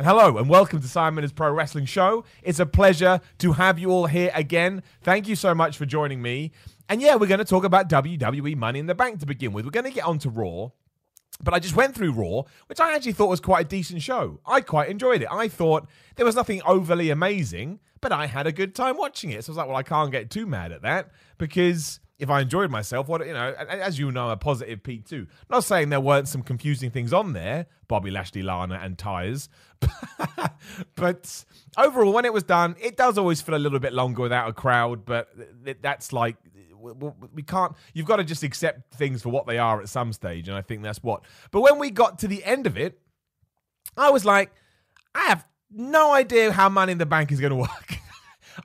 And hello, and welcome to Simon's Pro Wrestling Show. It's a pleasure to have you all here again. Thank you so much for joining me. And yeah, we're going to talk about WWE Money in the Bank to begin with. We're going to get on to Raw. But I just went through Raw, which I actually thought was quite a decent show. I quite enjoyed it. I thought there was nothing overly amazing, but I had a good time watching it. So I was like, well, I can't get too mad at that because if I enjoyed myself, what you know, as you know, a positive Pete too. Not saying there weren't some confusing things on there, Bobby Lashley, Lana, and tires, but overall, when it was done, it does always feel a little bit longer without a crowd. But that's like we can't. You've got to just accept things for what they are at some stage, and I think that's what. But when we got to the end of it, I was like, I have no idea how Money in the Bank is going to work.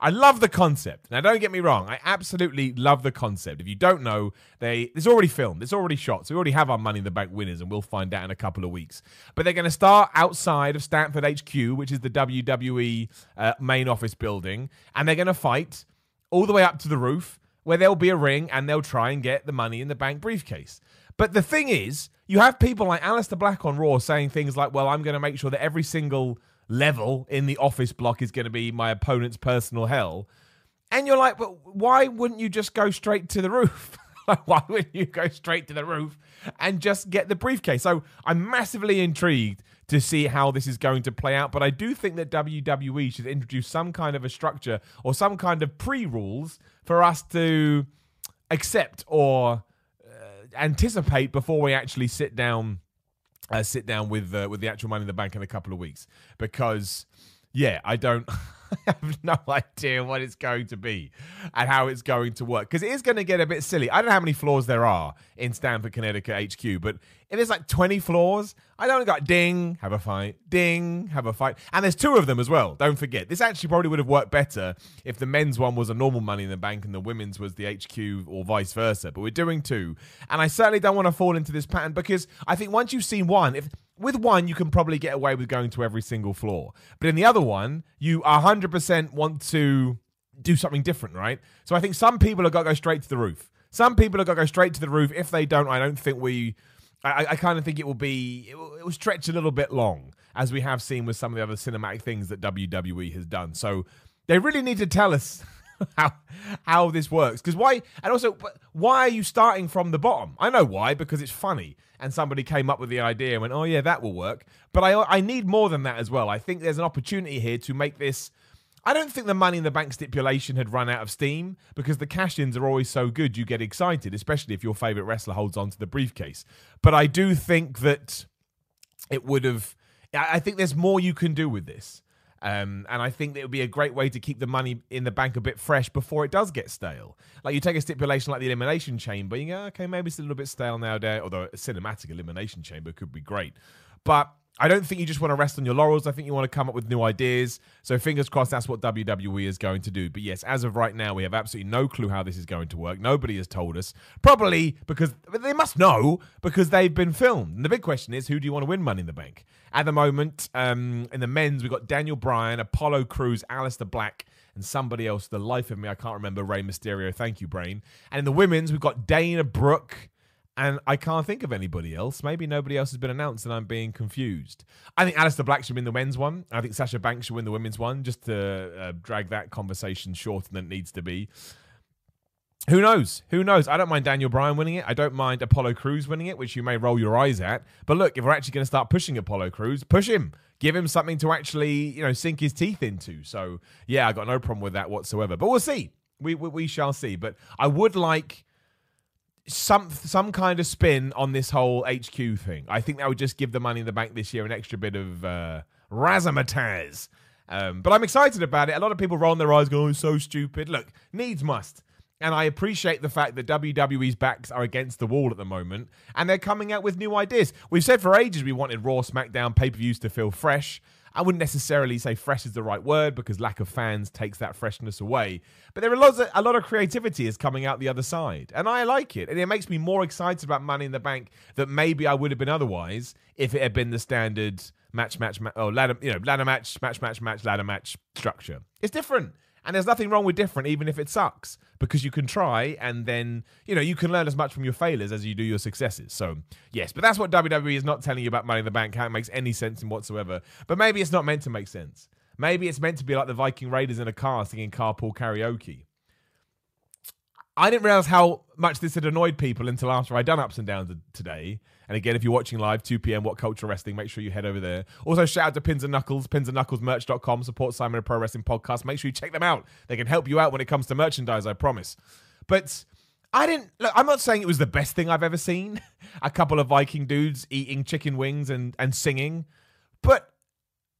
I love the concept. Now, don't get me wrong. I absolutely love the concept. If you don't know, they it's already filmed. It's already shot. So we already have our Money in the Bank winners, and we'll find out in a couple of weeks. But they're going to start outside of Stamford HQ, which is the WWE uh, main office building, and they're going to fight all the way up to the roof, where there'll be a ring, and they'll try and get the Money in the Bank briefcase. But the thing is, you have people like Aleister Black on Raw saying things like, "Well, I'm going to make sure that every single." Level in the office block is going to be my opponent's personal hell. And you're like, but why wouldn't you just go straight to the roof? why wouldn't you go straight to the roof and just get the briefcase? So I'm massively intrigued to see how this is going to play out. But I do think that WWE should introduce some kind of a structure or some kind of pre rules for us to accept or uh, anticipate before we actually sit down uh, sit down with uh, with the actual money in the bank in a couple of weeks. Because yeah i don't I have no idea what it's going to be and how it's going to work because it is going to get a bit silly. I don't know how many floors there are in Stamford, Connecticut HQ, but if it's like 20 floors, I don't got ding, have a fight, ding, have a fight. And there's two of them as well. Don't forget. This actually probably would have worked better if the men's one was a normal money in the bank and the women's was the HQ or vice versa. But we're doing two. And I certainly don't want to fall into this pattern because I think once you've seen one, if with one, you can probably get away with going to every single floor. But in the other one, you 100% want to do something different, right? So I think some people have got to go straight to the roof. Some people have got to go straight to the roof. If they don't, I don't think we. I, I kind of think it will be. It will, it will stretch a little bit long, as we have seen with some of the other cinematic things that WWE has done. So they really need to tell us how how this works. Because why? And also, why are you starting from the bottom? I know why. Because it's funny, and somebody came up with the idea and went, "Oh yeah, that will work." But I I need more than that as well. I think there's an opportunity here to make this. I don't think the Money in the Bank stipulation had run out of steam because the cash ins are always so good. You get excited, especially if your favorite wrestler holds on to the briefcase. But I do think that it would have. I think there's more you can do with this. Um, and I think that it would be a great way to keep the money in the bank a bit fresh before it does get stale. Like you take a stipulation like the Elimination Chamber, you go, okay, maybe it's a little bit stale nowadays, although a cinematic Elimination Chamber could be great. But I don't think you just want to rest on your laurels. I think you want to come up with new ideas. So fingers crossed that's what WWE is going to do. But yes, as of right now, we have absolutely no clue how this is going to work. Nobody has told us. Probably because they must know because they've been filmed. And the big question is, who do you want to win Money in the Bank? At the moment, um, in the men's, we've got Daniel Bryan, Apollo Crews, Aleister Black, and somebody else. The life of me, I can't remember. Rey Mysterio. Thank you, Brain. And in the women's, we've got Dana Brooke and I can't think of anybody else. Maybe nobody else has been announced, and I'm being confused. I think Aleister Black should win the men's one. I think Sasha Banks should win the women's one, just to uh, drag that conversation shorter than it needs to be. Who knows? Who knows? I don't mind Daniel Bryan winning it. I don't mind Apollo Crews winning it, which you may roll your eyes at. But look, if we're actually going to start pushing Apollo Crews, push him. Give him something to actually, you know, sink his teeth into. So yeah, I got no problem with that whatsoever. But we'll see. We we, we shall see. But I would like some some kind of spin on this whole HQ thing. I think that would just give the money in the bank this year an extra bit of uh, razzmatazz. Um, but I'm excited about it. A lot of people rolling their eyes, going, "Oh, so stupid." Look, needs must. And I appreciate the fact that WWE's backs are against the wall at the moment, and they're coming out with new ideas. We've said for ages we wanted Raw, SmackDown, pay per views to feel fresh. I wouldn't necessarily say fresh is the right word because lack of fans takes that freshness away. But there are lots of, a lot of creativity is coming out the other side, and I like it. And it makes me more excited about Money in the Bank that maybe I would have been otherwise if it had been the standard match, match, match, oh ladder, you know, ladder match, match, match, match, ladder match structure. It's different. And there's nothing wrong with different, even if it sucks, because you can try and then, you know, you can learn as much from your failures as you do your successes. So, yes, but that's what WWE is not telling you about Money in the Bank, how it makes any sense in whatsoever. But maybe it's not meant to make sense. Maybe it's meant to be like the Viking Raiders in a car singing carpool karaoke. I didn't realize how much this had annoyed people until after I'd done ups and downs today. And again, if you're watching live, 2 p.m. What Culture Wrestling, make sure you head over there. Also, shout out to Pins and Knuckles, Pins and Knuckles pinsandknucklesmerch.com, support Simon and Pro Wrestling Podcast. Make sure you check them out. They can help you out when it comes to merchandise, I promise. But I didn't look, I'm not saying it was the best thing I've ever seen. A couple of Viking dudes eating chicken wings and, and singing. But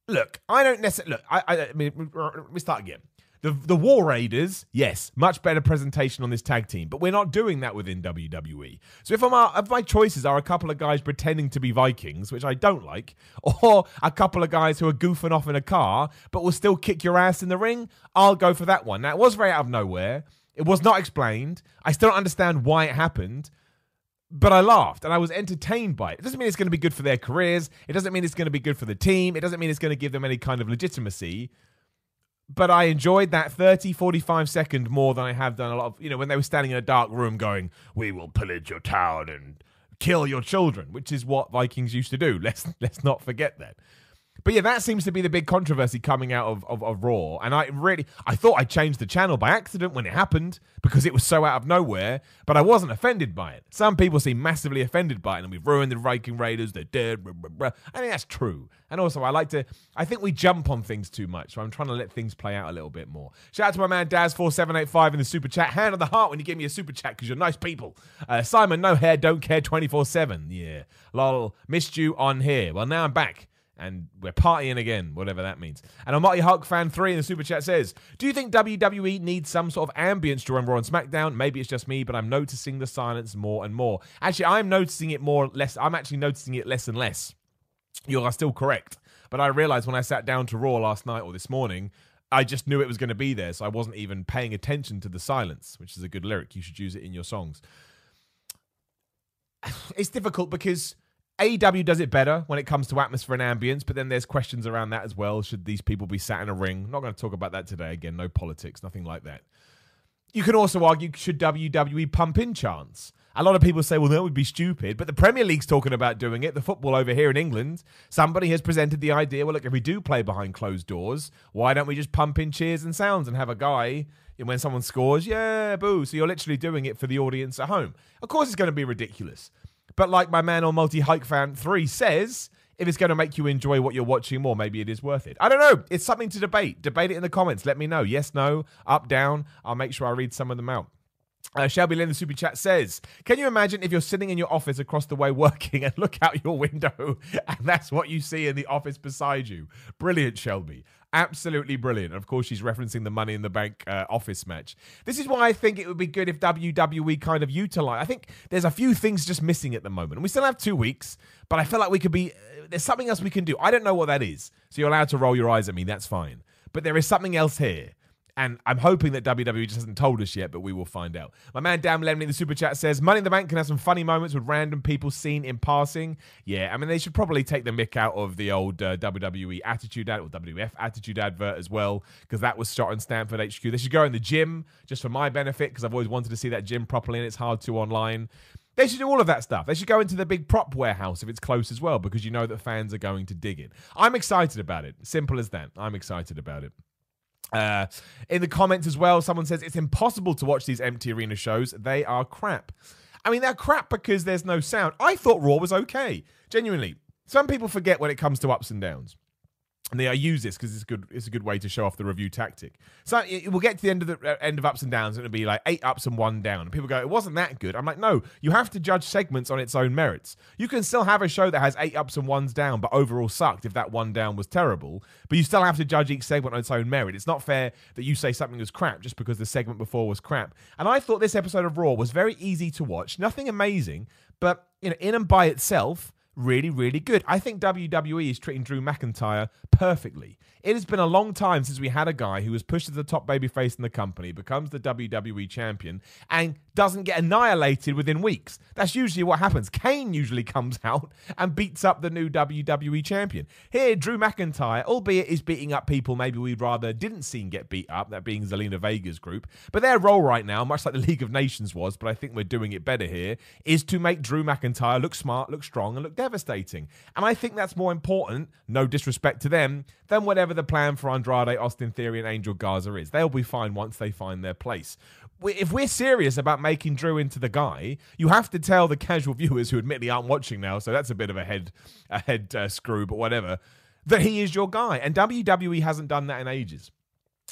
look, I don't necessarily look, I, I, I mean, me start again. The, the War Raiders, yes, much better presentation on this tag team, but we're not doing that within WWE. So if, I'm, if my choices are a couple of guys pretending to be Vikings, which I don't like, or a couple of guys who are goofing off in a car but will still kick your ass in the ring, I'll go for that one. Now, it was very out of nowhere. It was not explained. I still don't understand why it happened but I laughed and I was entertained by it. It doesn't mean it's going to be good for their careers. It doesn't mean it's going to be good for the team. It doesn't mean it's going to give them any kind of legitimacy but I enjoyed that 30, 45 second more than I have done a lot of, you know, when they were standing in a dark room going, we will pillage your town and kill your children, which is what Vikings used to do. Let's, let's not forget that. But yeah, that seems to be the big controversy coming out of, of, of, Raw. And I really, I thought I changed the channel by accident when it happened because it was so out of nowhere, but I wasn't offended by it. Some people seem massively offended by it, and we've ruined the Viking Raiders, they're dead. Blah, blah, blah. I think that's true. And also, I like to, I think we jump on things too much, so I'm trying to let things play out a little bit more. Shout out to my man Daz4785 in the super chat. Hand on the heart when you give me a super chat because you're nice people. Uh, Simon, no hair, don't care 24 7. Yeah. Lol, missed you on here. Well, now I'm back and we're partying again, whatever that means. And a Almighty Hulk fan three in the super chat says, "Do you think WWE needs some sort of ambience during Raw and SmackDown? Maybe it's just me, but I'm noticing the silence more and more. Actually, I'm noticing it more less. I'm actually noticing it less and less. You are still correct, but I realized when I sat down to Raw last night or this morning." I just knew it was going to be there, so I wasn't even paying attention to the silence, which is a good lyric. You should use it in your songs. It's difficult because AEW does it better when it comes to atmosphere and ambience, but then there's questions around that as well. Should these people be sat in a ring? Not going to talk about that today. Again, no politics, nothing like that. You can also argue should WWE pump in chants? A lot of people say, well, that would be stupid, but the Premier League's talking about doing it. The football over here in England, somebody has presented the idea well, look, if we do play behind closed doors, why don't we just pump in cheers and sounds and have a guy when someone scores, yeah, boo. So you're literally doing it for the audience at home. Of course, it's going to be ridiculous. But like my man on Multi Hike Fan 3 says, if it's going to make you enjoy what you're watching more, maybe it is worth it. I don't know. It's something to debate. Debate it in the comments. Let me know. Yes, no, up, down. I'll make sure I read some of them out. Uh, Shelby Lynn, the super chat says, Can you imagine if you're sitting in your office across the way working and look out your window and that's what you see in the office beside you? Brilliant, Shelby. Absolutely brilliant. Of course, she's referencing the Money in the Bank uh, office match. This is why I think it would be good if WWE kind of utilize. I think there's a few things just missing at the moment. We still have two weeks, but I feel like we could be. Uh, there's something else we can do. I don't know what that is. So you're allowed to roll your eyes at me. That's fine. But there is something else here. And I'm hoping that WWE just hasn't told us yet, but we will find out. My man Dan Lemley in the super chat says Money in the Bank can have some funny moments with random people seen in passing. Yeah, I mean, they should probably take the mick out of the old uh, WWE Attitude Ad or WWF Attitude advert as well, because that was shot in Stamford HQ. They should go in the gym just for my benefit, because I've always wanted to see that gym properly, and it's hard to online. They should do all of that stuff. They should go into the big prop warehouse if it's close as well, because you know that fans are going to dig it. I'm excited about it. Simple as that. I'm excited about it. Uh, in the comments as well, someone says it's impossible to watch these empty arena shows. They are crap. I mean, they're crap because there's no sound. I thought Raw was okay. Genuinely. Some people forget when it comes to ups and downs and they I use this because it's good. It's a good way to show off the review tactic. So it, we'll get to the end of the uh, end of ups and downs, and it'll be like eight ups and one down. And people go, "It wasn't that good." I'm like, "No, you have to judge segments on its own merits. You can still have a show that has eight ups and ones down, but overall sucked if that one down was terrible. But you still have to judge each segment on its own merit. It's not fair that you say something was crap just because the segment before was crap. And I thought this episode of Raw was very easy to watch, nothing amazing, but you know, in and by itself really, really good. I think WWE is treating Drew McIntyre perfectly. It has been a long time since we had a guy who was pushed to the top babyface in the company, becomes the WWE champion, and doesn't get annihilated within weeks. That's usually what happens. Kane usually comes out and beats up the new WWE champion. Here, Drew McIntyre, albeit is beating up people maybe we'd rather didn't see him get beat up, that being Zelina Vega's group. But their role right now, much like the League of Nations was, but I think we're doing it better here, is to make Drew McIntyre look smart, look strong, and look devastating. And I think that's more important, no disrespect to them, than whatever the plan for Andrade, Austin Theory, and Angel Garza is. They'll be fine once they find their place if we're serious about making Drew into the guy, you have to tell the casual viewers who admittedly aren't watching now, so that's a bit of a head a head uh, screw, but whatever, that he is your guy. And WWE hasn't done that in ages.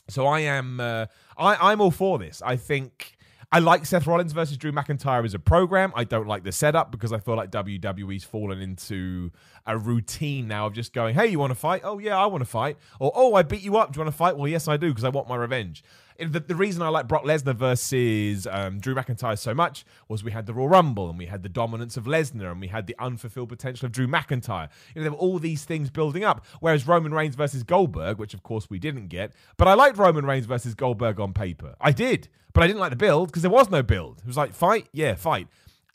So I am uh, I, I'm all for this. I think I like Seth Rollins versus Drew McIntyre as a program. I don't like the setup because I feel like WWE's fallen into a routine now of just going, "Hey, you want to fight? Oh yeah, I want to fight." Or, "Oh, I beat you up. Do you want to fight?" Well, yes, I do because I want my revenge the, the reason I like Brock Lesnar versus um, Drew McIntyre so much was we had the Royal Rumble and we had the dominance of Lesnar and we had the unfulfilled potential of Drew McIntyre. You know, there were all these things building up. Whereas Roman Reigns versus Goldberg, which of course we didn't get, but I liked Roman Reigns versus Goldberg on paper. I did, but I didn't like the build because there was no build. It was like fight, yeah, fight.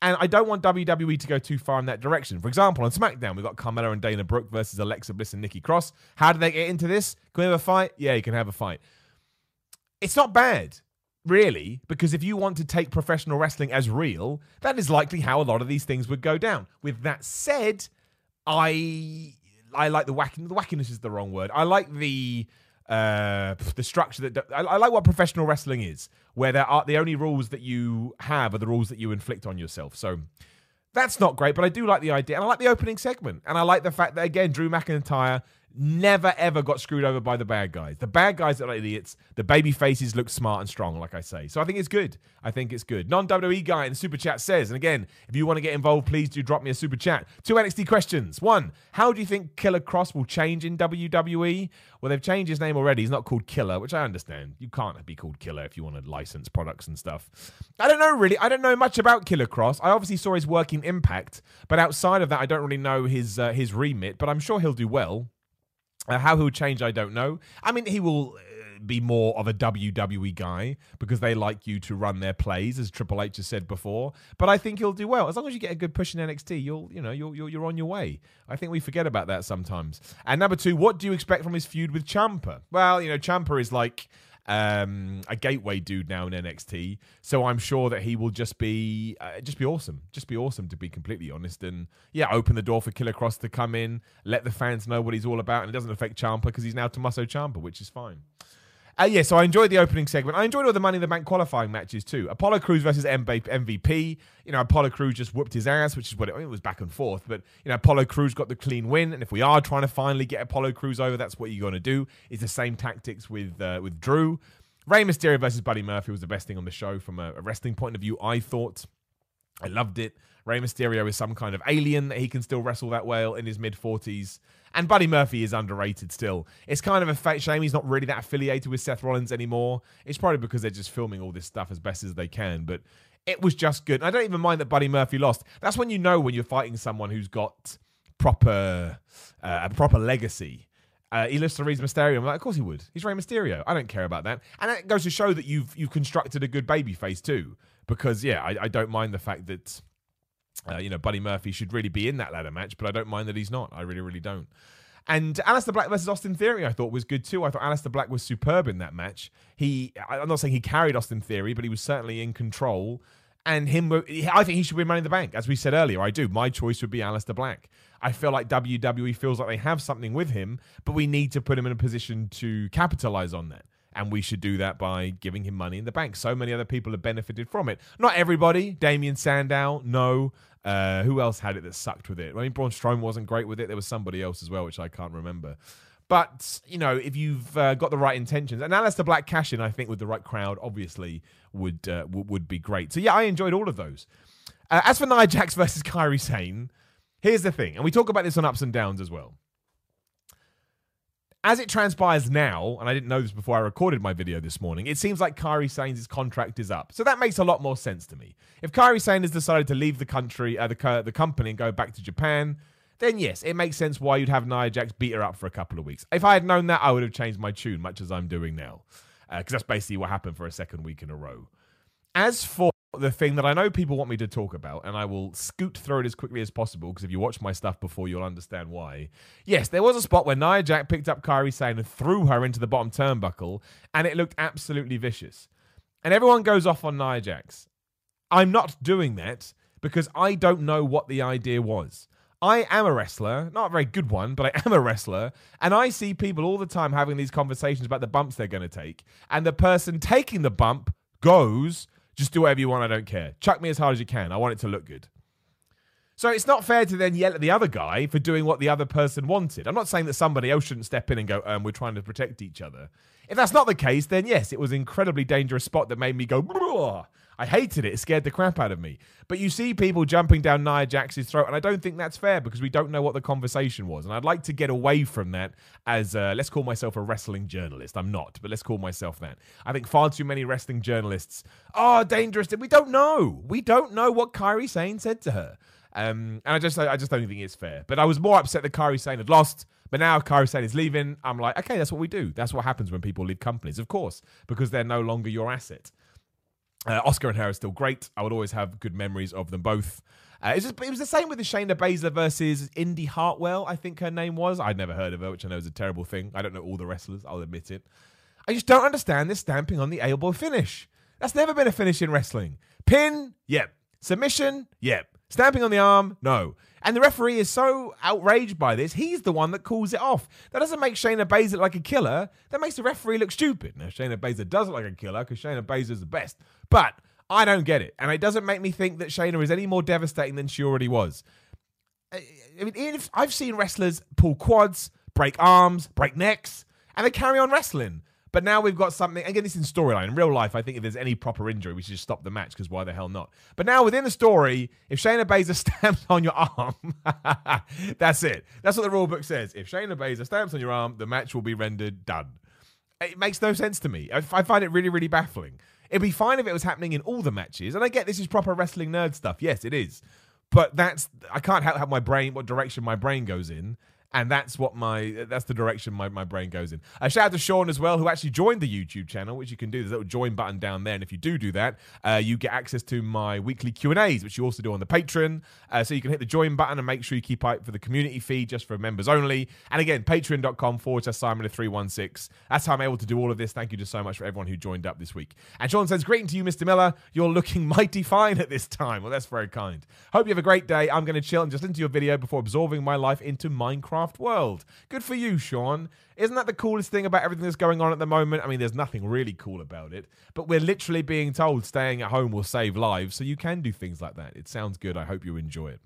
And I don't want WWE to go too far in that direction. For example, on SmackDown, we've got Carmella and Dana Brooke versus Alexa Bliss and Nikki Cross. How did they get into this? Can we have a fight? Yeah, you can have a fight it's not bad, really, because if you want to take professional wrestling as real, that is likely how a lot of these things would go down. With that said, I I like the whacking. The wackiness is the wrong word. I like the uh, the structure that I, I, like what professional wrestling is, where there are the only rules that you have are the rules that you inflict on yourself. So that's not great, but I do like the idea, and I like the opening segment, and I like the fact that again Drew McIntyre never ever got screwed over by the bad guys. The bad guys are like idiots. The baby faces look smart and strong, like I say. So I think it's good. I think it's good. Non WWE guy in the super chat says, and again, if you want to get involved, please do drop me a super chat. Two NXT questions. One, how do you think Killer Kross will change in WWE? Well, they've changed his name already. He's not called Killer, which I understand. You can't be called Killer if you want to license products and stuff. I don't know really. I don't know much about Killer Kross. I obviously saw his work in Impact, but outside of that, I don't really know his uh, his remit. But I'm sure he'll do well. Uh, how he'll change, I don't know. I mean, he will uh, be more of a WWE guy because they like you to run their plays, as Triple H has said before. But I think he'll do well as long as you get a good push in NXT. You'll, you know, you're you're, you're on your way. I think we forget about that sometimes. And number two, what do you expect from his feud with Ciampa? Well, you know, Ciampa is like um, a gateway dude now in NXT. So I'm sure that he will just be uh, just be awesome, just be awesome to be completely honest. And yeah, open the door for Killer Kross to come in, let the fans know what he's all about, and it doesn't affect Ciampa because he's now Tommaso Ciampa, which is fine. Uh, yeah, so I enjoyed the opening segment. I enjoyed all the Money in the Bank qualifying matches too. Apollo Crews versus MVP. You know, Apollo Crews just whooped his ass, which is what it, it was back and forth. But you know, Apollo Crews got the clean win, and if we are trying to finally get Apollo Crews over, that's what you're going to do. It's the same tactics with uh, with Drew. Rey Mysterio versus Buddy Murphy was the best thing on the show from a, a wrestling point of view. I thought. I loved it. Rey Mysterio is some kind of alien that he can still wrestle that well in his mid 40s. And Buddy Murphy is underrated still. It's kind of a shame he's not really that affiliated with Seth Rollins anymore. It's probably because they're just filming all this stuff as best as they can. But it was just good. And I don't even mind that Buddy Murphy lost. That's when you know when you're fighting someone who's got proper uh, a proper legacy. Uh, he lives to Rey Mysterio. I'm like, of course he would. He's Rey Mysterio. I don't care about that. And that goes to show that you've you've constructed a good baby face too. Because yeah, I, I don't mind the fact that uh, you know Buddy Murphy should really be in that ladder match, but I don't mind that he's not. I really, really don't. And Aleister Black versus Austin Theory, I thought was good too. I thought Aleister Black was superb in that match. He, I'm not saying he carried Austin Theory, but he was certainly in control. And him, I think he should be Money in the Bank. As we said earlier, I do. My choice would be Aleister Black. I feel like WWE feels like they have something with him, but we need to put him in a position to capitalize on that. And we should do that by giving him money in the bank. So many other people have benefited from it. Not everybody. Damien Sandow, no. Uh, who else had it that sucked with it? I mean, Braun Strowman wasn't great with it. There was somebody else as well, which I can't remember. But you know, if you've uh, got the right intentions, and Aleister Black cash in, I think with the right crowd, obviously would uh, w- would be great. So yeah, I enjoyed all of those. Uh, as for Nia Jax versus Kairi Sane, Here's the thing, and we talk about this on ups and downs as well. As it transpires now, and I didn't know this before I recorded my video this morning, it seems like Kairi Sane's contract is up. So that makes a lot more sense to me. If Kairi Sane has decided to leave the country, uh, the, the company, and go back to Japan, then yes, it makes sense why you'd have Nia Jax beat her up for a couple of weeks. If I had known that, I would have changed my tune, much as I'm doing now, because uh, that's basically what happened for a second week in a row. As for the thing that I know people want me to talk about, and I will scoot through it as quickly as possible because if you watch my stuff before, you'll understand why. Yes, there was a spot where Nia Jax picked up Kairi Sane and threw her into the bottom turnbuckle, and it looked absolutely vicious. And everyone goes off on Nia Jax. I'm not doing that because I don't know what the idea was. I am a wrestler, not a very good one, but I am a wrestler, and I see people all the time having these conversations about the bumps they're going to take, and the person taking the bump goes, just do whatever you want. I don't care. Chuck me as hard as you can. I want it to look good. So it's not fair to then yell at the other guy for doing what the other person wanted. I'm not saying that somebody else shouldn't step in and go, um, we're trying to protect each other. If that's not the case, then yes, it was an incredibly dangerous spot that made me go, Bruh. I hated it. It scared the crap out of me. But you see people jumping down Nia Jax's throat, and I don't think that's fair because we don't know what the conversation was. And I'd like to get away from that as, uh, let's call myself a wrestling journalist. I'm not, but let's call myself that. I think far too many wrestling journalists are dangerous. We don't know. We don't know what Kairi Sane said to her. Um, and I just, I just don't think it's fair. But I was more upset that Kairi Sane had lost. But now Kairi Sane is leaving. I'm like, okay, that's what we do. That's what happens when people leave companies, of course, because they're no longer your asset. Uh, Asuka and her are still great. I would always have good memories of them both. Uh, just, it was the same with the Shayna Baszler versus Indi Hartwell, I think her name was. I'd never heard of her, which I know is a terrible thing. I don't know all the wrestlers, I'll admit it. I just don't understand this stamping on the elbow finish. That's never been a finish in wrestling. Pin, yep. Submission, yep. Stamping on the arm, no. And the referee is so outraged by this, he's the one that calls it off. That doesn't make Shayna Baszler like a killer. That makes the referee look stupid. Now, Shayna Baszler does look like a killer because Shayna Baszler's the best. But I don't get it. And it doesn't make me think that Shayna is any more devastating than she already was. I mean, if I've seen wrestlers pull quads, break arms, break necks, and they carry on wrestling. But now we've got something. Again, this is in storyline. In real life, I think if there's any proper injury, we should just stop the match because why the hell not? But now within the story, if Shayna Baszler stamps on your arm, that's it. That's what the rule book says. If Shayna Baszler stamps on your arm, the match will be rendered done. It makes no sense to me. I find it really, really baffling. It'd be fine if it was happening in all the matches. And I get this is proper wrestling nerd stuff. Yes, it is. But that's I can't help how my brain what direction my brain goes in and that's what my that's the direction my, my brain goes in. A shout out to Sean as well, who actually joined the YouTube channel, which you can do. There's a little join button down there, and if you do do that, uh, you get access to my weekly Q and A's, which you also do on the Patreon. Uh, so you can hit the join button and make sure you keep up for the community feed, just for members only. And again, patreon.com forward slash Simon three one six. That's how I'm able to do all of this. Thank you just so much for everyone who joined up this week. And Sean says, "Greeting to you, Mr. Miller. You're looking mighty fine at this time." Well, that's very kind. Hope you have a great day. I'm going to chill and just listen to your video before absorbing my life into Minecraft world. Good for you, Sean. Isn't that the coolest thing about everything that's going on at the moment? I mean, there's nothing really cool about it, but we're literally being told staying at home will save lives, so you can do things like that. It sounds good. I hope you enjoy it.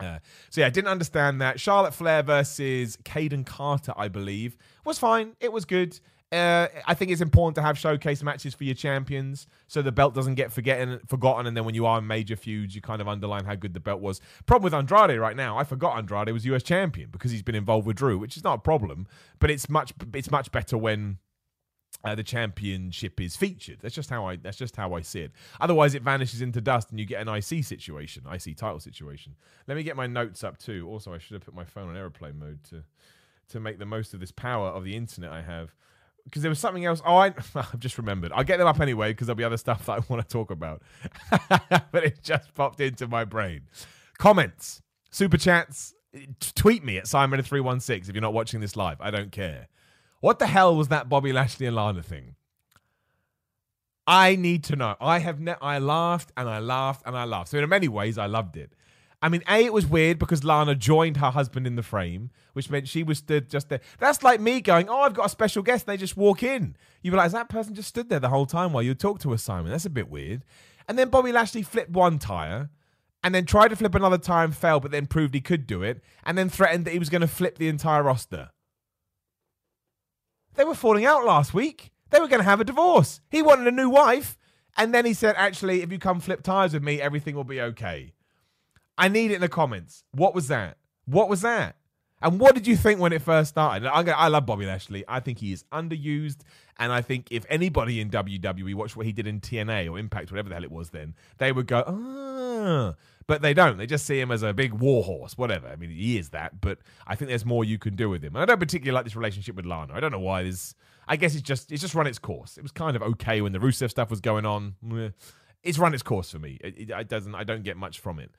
Uh, so yeah, I didn't understand that. Charlotte Flair versus Kayden Carter, I believe, was fine. It was good. Uh, I think it's important to have showcase matches for your champions so the belt doesn't get forgetting, forgotten. And then when you are in major feuds, you kind of underline how good the belt was. Problem with Andrade right now, I forgot Andrade was US champion because he's been involved with Drew, which is not a problem, but it's much it's much better when uh, the championship is featured. That's just how I that's just how I see it. Otherwise, it vanishes into dust, and you get an IC situation, IC title situation. Let me get my notes up too. Also, I should have put my phone on airplane mode to to make the most of this power of the internet I have because there was something else. Oh, I, I've just remembered. I'll get them up anyway because there'll be other stuff that I want to talk about. but it just popped into my brain. Comments, super chats, tweet me at Simon316 if you're not watching this live. I don't care. What the hell was that Bobby Lashley and Lana thing? I need to know. I have ne- I laughed and I laughed and I laughed. So in many ways, I loved it. I mean, A, it was weird because Lana joined her husband in the frame, which meant she was stood just there. That's like me going, Oh, I've got a special guest. And they just walk in. Like, Is that person just stood there the whole time while you talk to us, Simon? That's a bit weird. And then Bobby Lashley flipped one tire and then tried to flip another tire and failed, but then proved he could do it and then threatened that he was going to flip the entire roster. They were falling out last week. They were going to have a divorce. He wanted a new wife. And then he said, Actually, if you come flip tires with me, everything will be okay. I need it in the comments. What was that? What was that? And what did you think when it first started? I, I love Bobby Lashley. I think he is underused. And I think if anybody in WWE watched what he did in TNA or Impact, whatever the hell it was then, they would go, oh. But they don't. They just see him as a big warhorse, whatever. I mean, he is that, but I think there's more you can do with him. And I don't particularly like this relationship with Lana. I don't know why. There's, I guess it's just it's just run its course. It was kind of okay when the Rusev stuff was going on. It's run its course for me. It, it, it doesn't. I don't get much from it.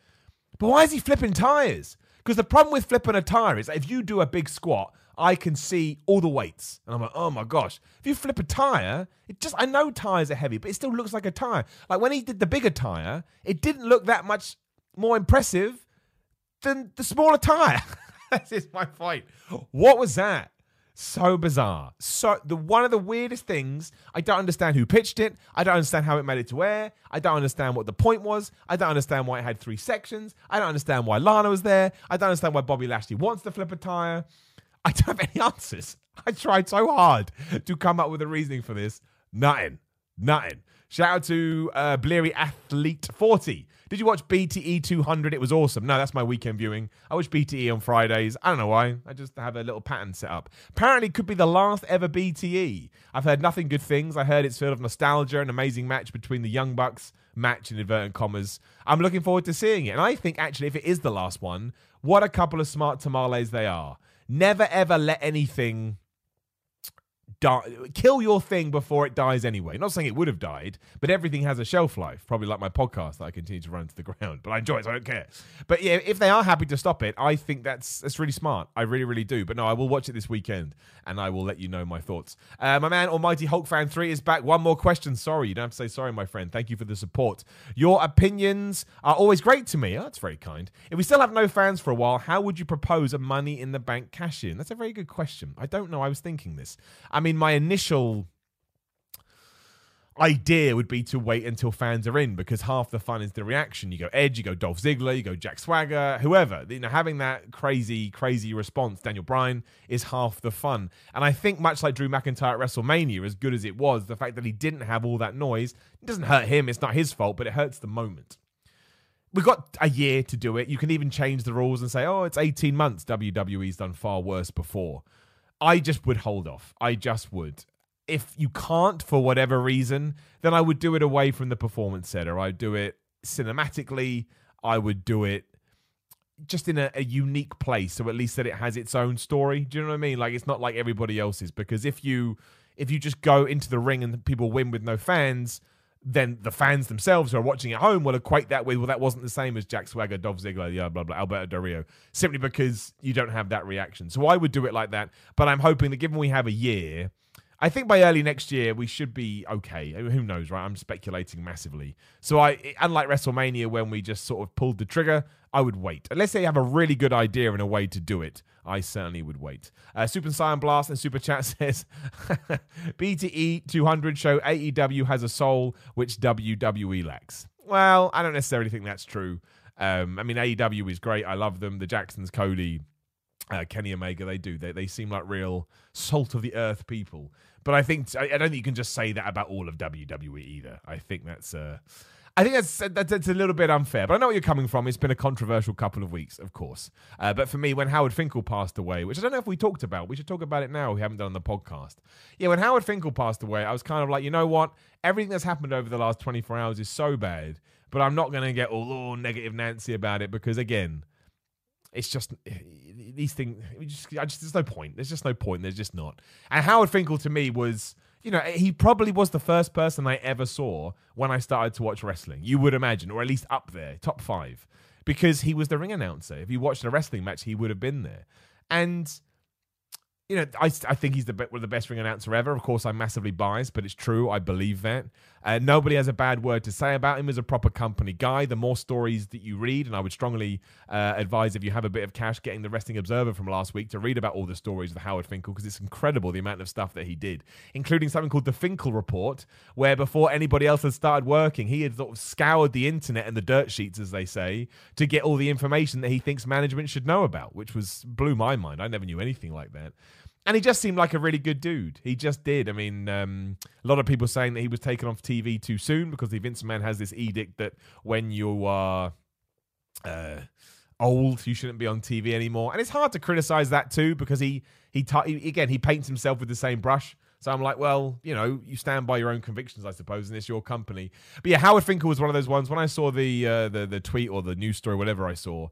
But why is he flipping tires? Because the problem with flipping a tire is if you do a big squat, I can see all the weights. And I'm like, oh my gosh. If you flip a tire, it just, I know tires are heavy, but it still looks like a tire. Like when he did the bigger tire, it didn't look that much more impressive than the smaller tire. This is my point. What was that? So bizarre. So the one of the weirdest things. I don't understand who pitched it. I don't understand how it made it to air. I don't understand what the point was. I don't understand why it had three sections. I don't understand why Lana was there. I don't understand why Bobby Lashley wants to flip a tire. I don't have any answers. I tried so hard to come up with a reasoning for this. Nothing. Nothing. Shout out to uh, Bleary Athlete 40. Did you watch BTE 200? It was awesome. No, that's my weekend viewing. I watch BTE on Fridays. I don't know why. I just have a little pattern set up. Apparently, could be the last ever BTE. I've heard nothing good things. I heard it's filled of nostalgia, an amazing match between the Young Bucks, match in inverted commas. I'm looking forward to seeing it. And I think, actually, if it is the last one, what a couple of smart tamales they are. Never ever let anything die, kill your thing before it dies anyway. Not saying it would have died, but everything has a shelf life. Probably like my podcast that I continue to run to the ground, but I enjoy it, so I don't care. But yeah, if they are happy to stop it, I think that's that's really smart. I really, really do. But no, I will watch it this weekend, and I will let you know my thoughts. Uh, my man, Almighty Hulk Fan Three is back. One more question. Sorry, you don't have to say sorry, my friend. Thank you for the support. Your opinions are always great to me. Oh, that's very kind. If we still have no fans for a while, how would you propose a Money in the Bank cash in? That's a very good question. I don't know. I was thinking this. I mean, my initial idea would be to wait until fans are in because half the fun is the reaction. You go Edge, you go Dolph Ziggler, you go Jack Swagger, whoever. You know, having that crazy, crazy response, Daniel Bryan, is half the fun. And I think much like Drew McIntyre at WrestleMania, as good as it was, the fact that he didn't have all that noise, it doesn't hurt him. It's not his fault, but it hurts the moment. We've got a year to do it. You can even change the rules and say, oh, it's 18 months. WWE's done far worse before. I just would hold off. I just would. If you can't for whatever reason, then I would do it away from the performance center. I'd do it cinematically. I would do it just in a, a, unique place, so at least that it has its own story. Do you know what I mean? Like it's not like everybody else's. Because if you if you just go into the ring and people win with no fans, then the fans themselves who are watching at home will equate that with, well, that wasn't the same as Jack Swagger, Dolph Ziggler, yeah, blah, blah, Alberto Del Rio, simply because you don't have that reaction. So I would do it like that. But I'm hoping that given we have a year, I think by early next year we should be okay. Who knows, right? I'm speculating massively. So I, unlike WrestleMania when we just sort of pulled the trigger, I would wait. Unless they have a really good idea and a way to do it, I certainly would wait. Uh, Super Saiyan Blast and Super Chat says BTE 200 show AEW has a soul which WWE lacks. Well, I don't necessarily think that's true. Um, I mean, AEW is great. I love them. The Jacksons, Cody, uh, Kenny Omega, they do. They, they seem like real salt of the earth people. But I think I, don't think you can just say that about all of WWE either. I think that's uh, I think that's, that's, that's a little bit unfair. But I know where you're coming from. It's been a controversial couple of weeks, of course. Uh, but for me, when Howard Finkel passed away, which I don't know if we talked about, we should talk about it now. We haven't done on the podcast. Yeah, when Howard Finkel passed away, I was kind of like, you know what? Everything that's happened over the last 24 hours is so bad. But I'm not going to get all, all negative Nancy about it because again, it's just these things. Just, I just there's no point. There's just no point. There's just not. And Howard Finkel to me was, you know, he probably was the first person I ever saw when I started to watch wrestling. You would imagine, or at least up there, top five, because he was the ring announcer. If you watched a wrestling match, he would have been there. And you know, I, I think he's the one of the best ring announcer ever. Of course, I'm massively biased, but it's true. I believe that. Uh, nobody has a bad word to say about him as a proper company guy. The more stories that you read, and I would strongly uh, advise if you have a bit of cash, getting the Wrestling Observer from last week to read about all the stories of Howard Finkel because it's incredible the amount of stuff that he did, including something called the Finkel Report, where before anybody else had started working, he had sort of scoured the internet and the dirt sheets, as they say, to get all the information that he thinks management should know about, which was blew my mind. I never knew anything like that and he just seemed like a really good dude. He just did. I mean, um, a lot of people saying that he was taken off TV too soon because the Vince Man has this edict that when you are uh, old, you shouldn't be on TV anymore. And it's hard to criticize that too because he he, he again he paints himself with the same brush. So I'm like, well, you know, you stand by your own convictions, I suppose, and it's your company. But yeah, Howard Finkel was one of those ones. When I saw the uh, the the tweet or the news story, whatever I saw,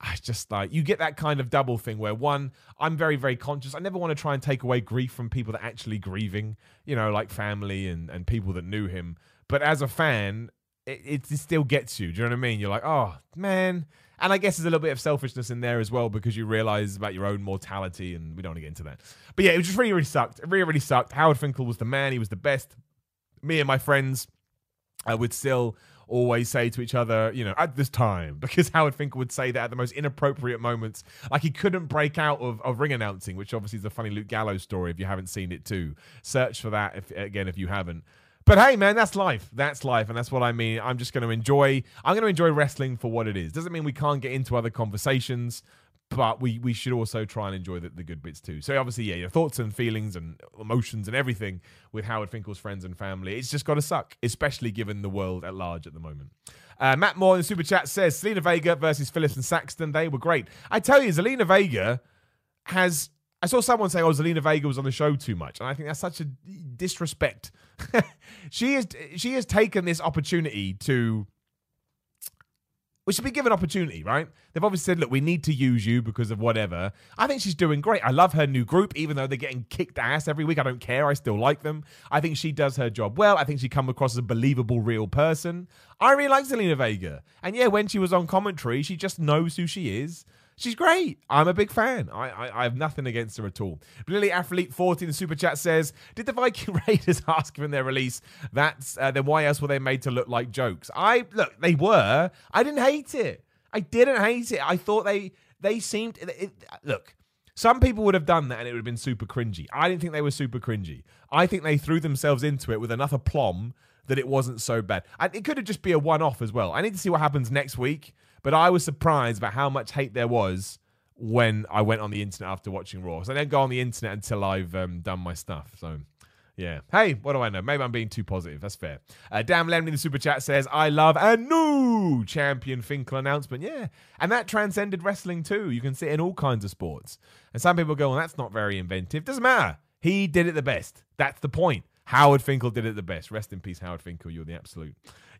I just like you get that kind of double thing where one, I'm very very conscious. I never want to try and take away grief from people that are actually grieving, you know, like family and and people that knew him. But as a fan, it, it still gets you. Do you know what I mean? You're like, oh man. And I guess there's a little bit of selfishness in there as well because you realize about your own mortality, and we don't want to get into that. But yeah, it just really, really sucked. It really, really sucked. Howard Finkel was the man. He was the best. Me and my friends uh, would still always say to each other, you know, at this time, because Howard Finkel would say that at the most inappropriate moments. Like he couldn't break out of, of ring announcing, which obviously is a funny Luke Gallows story if you haven't seen it too. Search for that if, again if you haven't. But hey, man, that's life. That's life, and that's what I mean. I'm just going to enjoy. I'm going to enjoy wrestling for what it is. Doesn't mean we can't get into other conversations, but we we should also try and enjoy the, the good bits too. So obviously, yeah, your thoughts and feelings and emotions and everything with Howard Finkel's friends and family. It's just got to suck, especially given the world at large at the moment. Uh, Matt Moore in the super chat says Zelina Vega versus Phillips and Saxton. They were great. I tell you, Zelina Vega has I saw someone say, "Oh, Zelina Vega was on the show too much," and I think that's such a disrespect. she has she has taken this opportunity to. We should be given opportunity, right? They've obviously said, "Look, we need to use you because of whatever." I think she's doing great. I love her new group, even though they're getting kicked ass every week. I don't care. I still like them. I think she does her job well. I think she comes across as a believable, real person. I really like Zelina Vega, and yeah, when she was on commentary, she just knows who she is. She's great. I'm a big fan. I, I, I have nothing against her at all. Lily Athlete 14 the super chat says, "Did the Viking Raiders ask for their release That's Uh, then why else were they made to look like jokes? I look, they were. I didn't hate it. I didn't hate it. I thought they they seemed it, it, look." Some people would have done that and it would have been super cringy. I didn't think they were super cringy. I think they threw themselves into it with enough aplomb that it wasn't so bad. And it could have just be a one off as well. I need to see what happens next week but I was surprised about how much hate there was when I went on the internet after watching Raw. So I don't go on the internet until I've um, done my stuff. So yeah. Hey, what do I know? Maybe I'm being too positive. That's fair. Uh, Damn Lemon in the super chat says, I love a new champion Finkel announcement. Yeah. And that transcended wrestling too. You can see it in all kinds of sports. And some people go, well, that's not very inventive. Doesn't matter. He did it the best. That's the point. Howard Finkel did it the best. Rest in peace, Howard Finkel. You're the absolute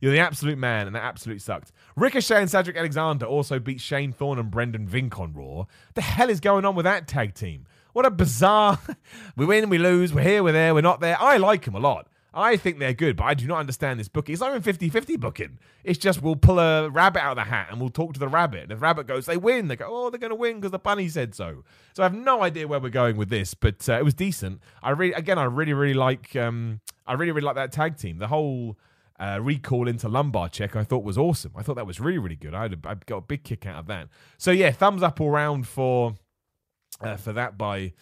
you're the absolute man, and that absolutely sucked. Ricochet and Cedric Alexander also beat Shane Thorne and Brendan Vink on Raw. The hell is going on with that tag team? What a bizarre. we win, we lose, we're here, we're there, we're not there. I like them a lot. I think they're good, but I do not understand this booking. It's not even 50 50 booking. It's just we'll pull a rabbit out of the hat and we'll talk to the rabbit. And if the rabbit goes, they win. They go, oh, they're going to win because the bunny said so. So I have no idea where we're going with this, but uh, it was decent. I really, again, I really, really like, um, I really, really like that tag team. The whole uh, Recoil into lumbar check I thought was awesome. I thought that was really really good. I, had a, I got a big kick out of that. So yeah, thumbs up all round for uh, for that by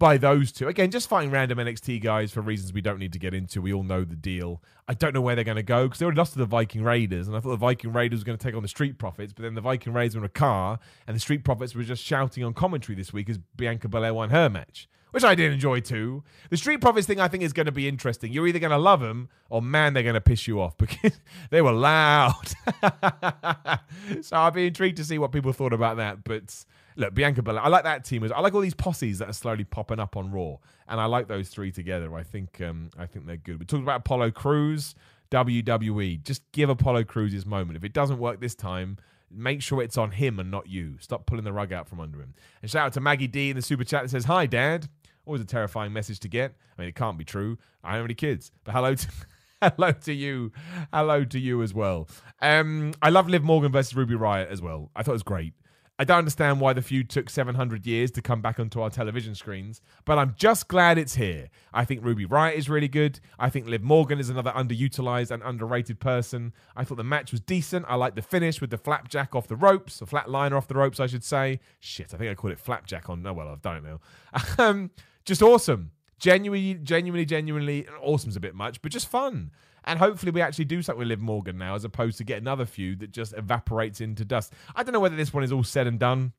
by those two. Again, just fighting random NXT guys for reasons we don't need to get into. We all know the deal. I don't know where they're going to go because they already lost to the Viking Raiders, and I thought the Viking Raiders were going to take on the Street Profits, but then the Viking Raiders were in a car, and the Street Profits were just shouting on commentary this week as Bianca Belair won her match which I did enjoy too. The Street Profits thing I think is going to be interesting. You're either going to love them or man, they're going to piss you off because they were loud. so I'll be intrigued to see what people thought about that. But look, Bianca Belair, I like that team. I like all these posses that are slowly popping up on Raw, and I like those three together. I think um, I think they're good. We talked about Apollo Crews, WWE. Just give Apollo Crews his moment. If it doesn't work this time, make sure it's on him and not you. Stop pulling the rug out from under him. And shout out to Maggie D in the super chat that says, Hi, Dad. Always a terrifying message to get. I mean, it can't be true. I don't have any kids. But hello to. hello to you. Hello to you as well. Um, I love Liv Morgan versus Ruby Riott as well. I thought it was great. I don't understand why the feud took 700 years to come back onto our television screens, but I'm just glad it's here. I think Ruby Riott is really good. I think Liv Morgan is another underutilized and underrated person. I thought the match was decent. I liked the finish with the flapjack off the ropes, or flatliner off the ropes, I should say. Shit, I think I called it flapjack on. No, well, I've done it now. Um, just awesome. Genuinely, genuinely, genuinely, awesome's a bit much, but just fun. And hopefully, we actually do something with Liv Morgan now, as opposed to get another feud that just evaporates into dust. I don't know whether this one is all said and done.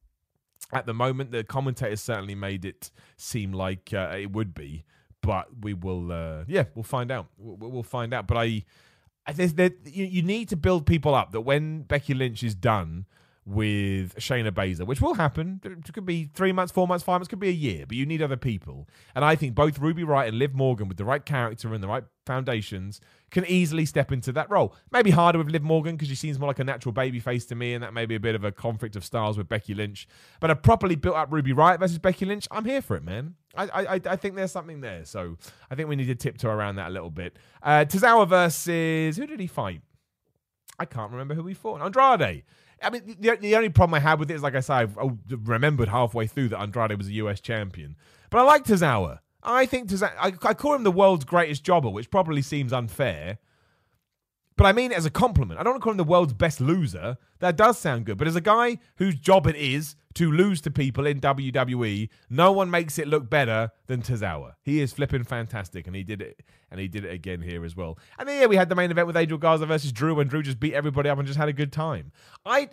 At the moment, the commentators certainly made it seem like uh, it would be, but we will. Uh, yeah, we'll find out. We'll, we'll find out. But I, there, you, you need to build people up that when Becky Lynch is done, with Shayna Baszler, which will happen. It could be three months, four months, five months, could be a year, but you need other people. And I think both Ruby Riott and Liv Morgan, with the right character and the right foundations, can easily step into that role. Maybe harder with Liv Morgan because she seems more like a natural baby face to me, and that may be a bit of a conflict of styles with Becky Lynch. But a properly built up Ruby Riott versus Becky Lynch, I'm here for it, man. I, I, I think there's something there. So I think we need to tiptoe around that a little bit. Uh, versus who did he fight? I can't remember who he fought. Andrade. I mean, the, the only problem I had with it is, like I said, I oh, remembered halfway through that Andrade was a US champion. But I like Tozawa. I think Tozawa, I, I call him the world's greatest jobber, which probably seems unfair. But I mean it as a compliment. I don't want to call him the world's best loser. That does sound good. But as a guy whose job it is to lose to people in WWE, no one makes it look better than Tozawa. He is flipping fantastic, and he did it, and he did it again here as well. And then yeah, we had the main event with Angel Garza versus Drew, and Drew just beat everybody up and just had a good time. I.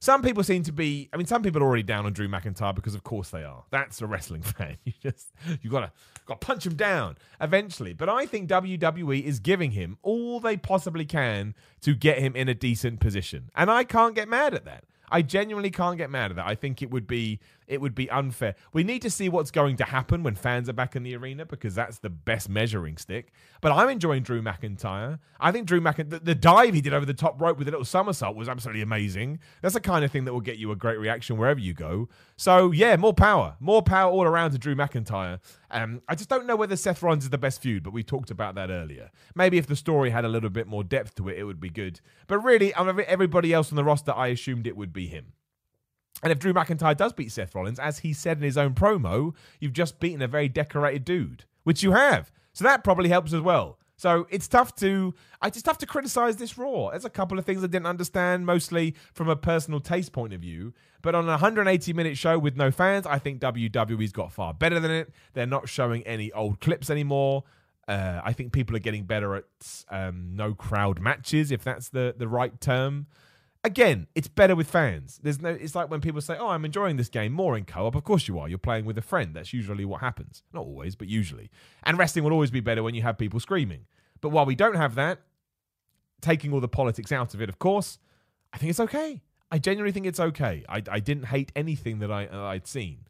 Some people seem to be. I mean, some people are already down on Drew McIntyre because, of course, they are. That's a wrestling fan. You just you gotta gotta punch him down eventually. But I think WWE is giving him all they possibly can to get him in a decent position, and I can't get mad at that. I genuinely can't get mad at that. I think it would be it would be unfair. We need to see what's going to happen when fans are back in the arena because that's the best measuring stick. But I'm enjoying Drew McIntyre. I think Drew McIntyre, the, the, dive he did over the top rope with a little somersault was absolutely amazing. That's the kind of thing that will get you a great reaction wherever you go. So yeah, more power, more power all around to Drew McIntyre. Um, I just don't know whether Seth Rollins is the best feud, but we talked about that earlier. Maybe if the story had a little bit more depth to it, it would be good. But really, everybody else on the roster, I assumed it would be him. And if Drew McIntyre does beat Seth Rollins, as he said in his own promo, you've just beaten a very decorated dude, which you have. So that probably helps as well. So it's tough to I just have to criticize this Raw. There's a couple of things I didn't understand, mostly from a personal taste point of view. But on a 180 minute show with no fans, I think WWE's got far better than it. They're not showing any old clips anymore. Uh, I think people are getting better at um, no crowd matches, if that's the the right term again, it's better with fans. There's no. It's like when people say, "Oh, I'm enjoying this game more in co-op." Of course you are. You're playing with a friend. That's usually what happens. Not always, but usually. And wrestling will always be better when you have people screaming. But while we don't have that, taking all the politics out of it, of course, I think it's okay. I genuinely think it's okay. I, I didn't hate anything that I uh, I'd seen.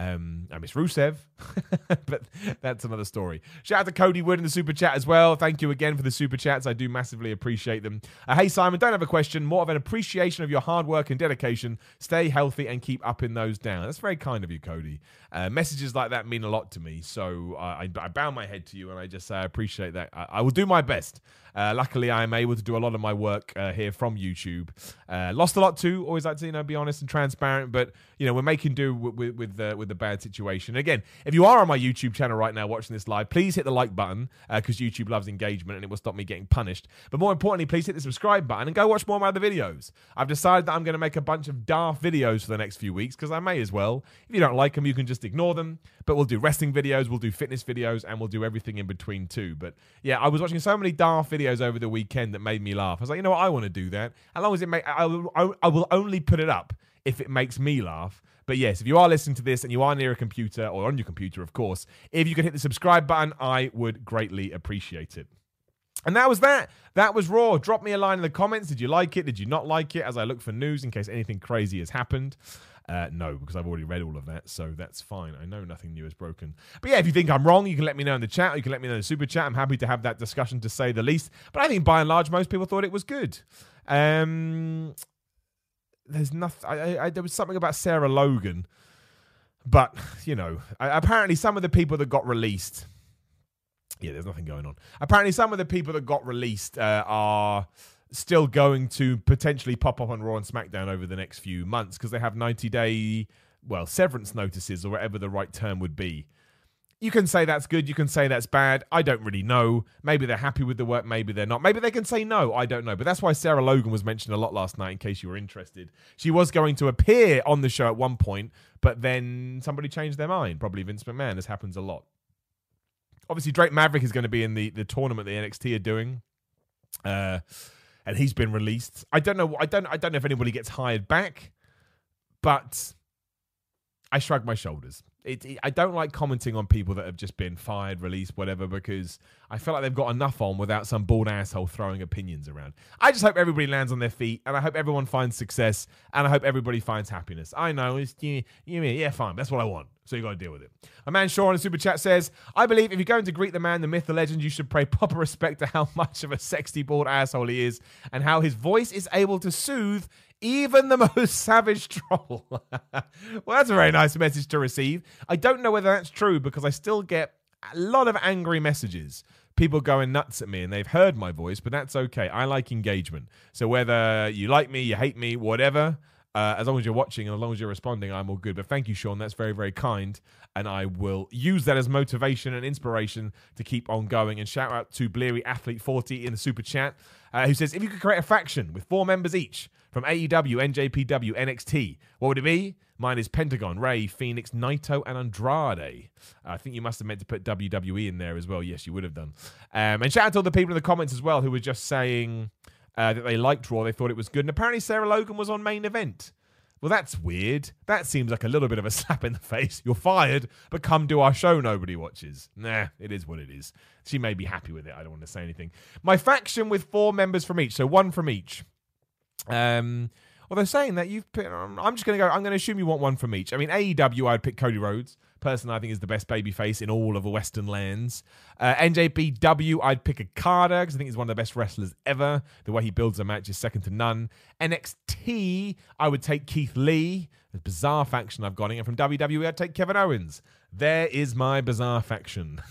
Um, I miss Rusev, but that's another story. Shout out to Cody Wood in the super chat as well. Thank you again for the super chats. I do massively appreciate them. Uh, hey, Simon, don't have a question. More of an appreciation of your hard work and dedication. Stay healthy and keep upping those down. That's very kind of you, Cody. Uh, messages like that mean a lot to me. So I, I, bow my head to you and I just say I appreciate that. I, I will do my best. Uh, luckily, I am able to do a lot of my work uh, here from YouTube. Uh, lost a lot too. Always like to you know be honest and transparent, but you know we're making do with with, with the with the bad situation. Again, if you are on my YouTube channel right now watching this live, please hit the like button because uh, YouTube loves engagement and it will stop me getting punished. But more importantly, please hit the subscribe button and go watch more of my other videos. I've decided that I'm going to make a bunch of daft videos for the next few weeks because I may as well. If you don't like them, you can just ignore them. But we'll do wrestling videos, we'll do fitness videos, and we'll do everything in between too. But yeah, I was watching so many daft videos over the weekend that made me laugh. I was like, you know what, I want to do that. As long as it make, I will, I will only put it up if it makes me laugh. But yes, if you are listening to this and you are near a computer or on your computer, of course, if you could hit the subscribe button, I would greatly appreciate it. And that was that. That was Raw. Drop me a line in the comments. Did you like it? Did you not like it? As I look for news in case anything crazy has happened. Uh, no, because I've already read all of that, so that's fine. I know nothing new is broken. But yeah, if you think I'm wrong, you can let me know in the chat. You can let me know in the super chat. I'm happy to have that discussion, to say the least. But I think by and large, most people thought it was good. Um, there's nothing. I, I, there was something about Sarah Logan, but you know, apparently some of the people that got released. Yeah, there's nothing going on. Apparently, some of the people that got released uh, are still going to potentially pop up on Raw and SmackDown over the next few months because they have 90 day, well, severance notices or whatever the right term would be. You can say that's good, you can say that's bad. I don't really know. Maybe they're happy with the work, maybe they're not. Maybe they can say no, I don't know. But that's why Sarah Logan was mentioned a lot last night, in case you were interested. She was going to appear on the show at one point, but then somebody changed their mind. Probably Vince McMahon. This happens a lot. Obviously, Drake Maverick is going to be in the, the tournament the NXT are doing. Uh, and he's been released. I don't know. I don't. I don't know if anybody gets hired back, but I shrug my shoulders. It, it, I don't like commenting on people that have just been fired, released, whatever, because I feel like they've got enough on without some bald asshole throwing opinions around. I just hope everybody lands on their feet, and I hope everyone finds success, and I hope everybody finds happiness. I know it's you, you mean yeah, fine. That's what I want. So you got to deal with it. A man Sean in super chat says, "I believe if you're going to greet the man, the myth, the legend, you should pay proper respect to how much of a sexy bald asshole he is, and how his voice is able to soothe." Even the most savage troll. well, that's a very nice message to receive. I don't know whether that's true because I still get a lot of angry messages. People going nuts at me and they've heard my voice, but that's okay. I like engagement. So whether you like me, you hate me, whatever, uh, as long as you're watching and as long as you're responding, I'm all good. But thank you, Sean. That's very, very kind. And I will use that as motivation and inspiration to keep on going. And shout out to Bleary Athlete 40 in the super chat, uh, who says, If you could create a faction with four members each, from AEW, NJPW, NXT. What would it be? Mine is Pentagon, Rey, Fenix, Naito, and Andrade. I think you must have meant to put WWE in there as well. Yes, you would have done. Um, and shout out to all the people in the comments as well who were just saying uh, that they liked Raw, they thought it was good. And apparently Sarah Logan was on main event. Well, that's weird. That seems like a little bit of a slap in the face. You're fired, but come do our show nobody watches. Nah, it is what it is. She may be happy with it. I don't want to say anything. My faction with four members from each, so one from each. Um, they're saying that you've picked. Um, I'm just going to go. I'm going to assume you want one from each. I mean, AEW, I'd pick Cody Rhodes. Personally, I think is the best babyface in all of the Western lands. Uh, NJPW, I'd pick Okada because I think he's one of the best wrestlers ever. The way he builds a match is second to none. NXT, I would take Keith Lee. A bizarre faction I've got in. And from WWE, I'd take Kevin Owens. There is my bizarre faction.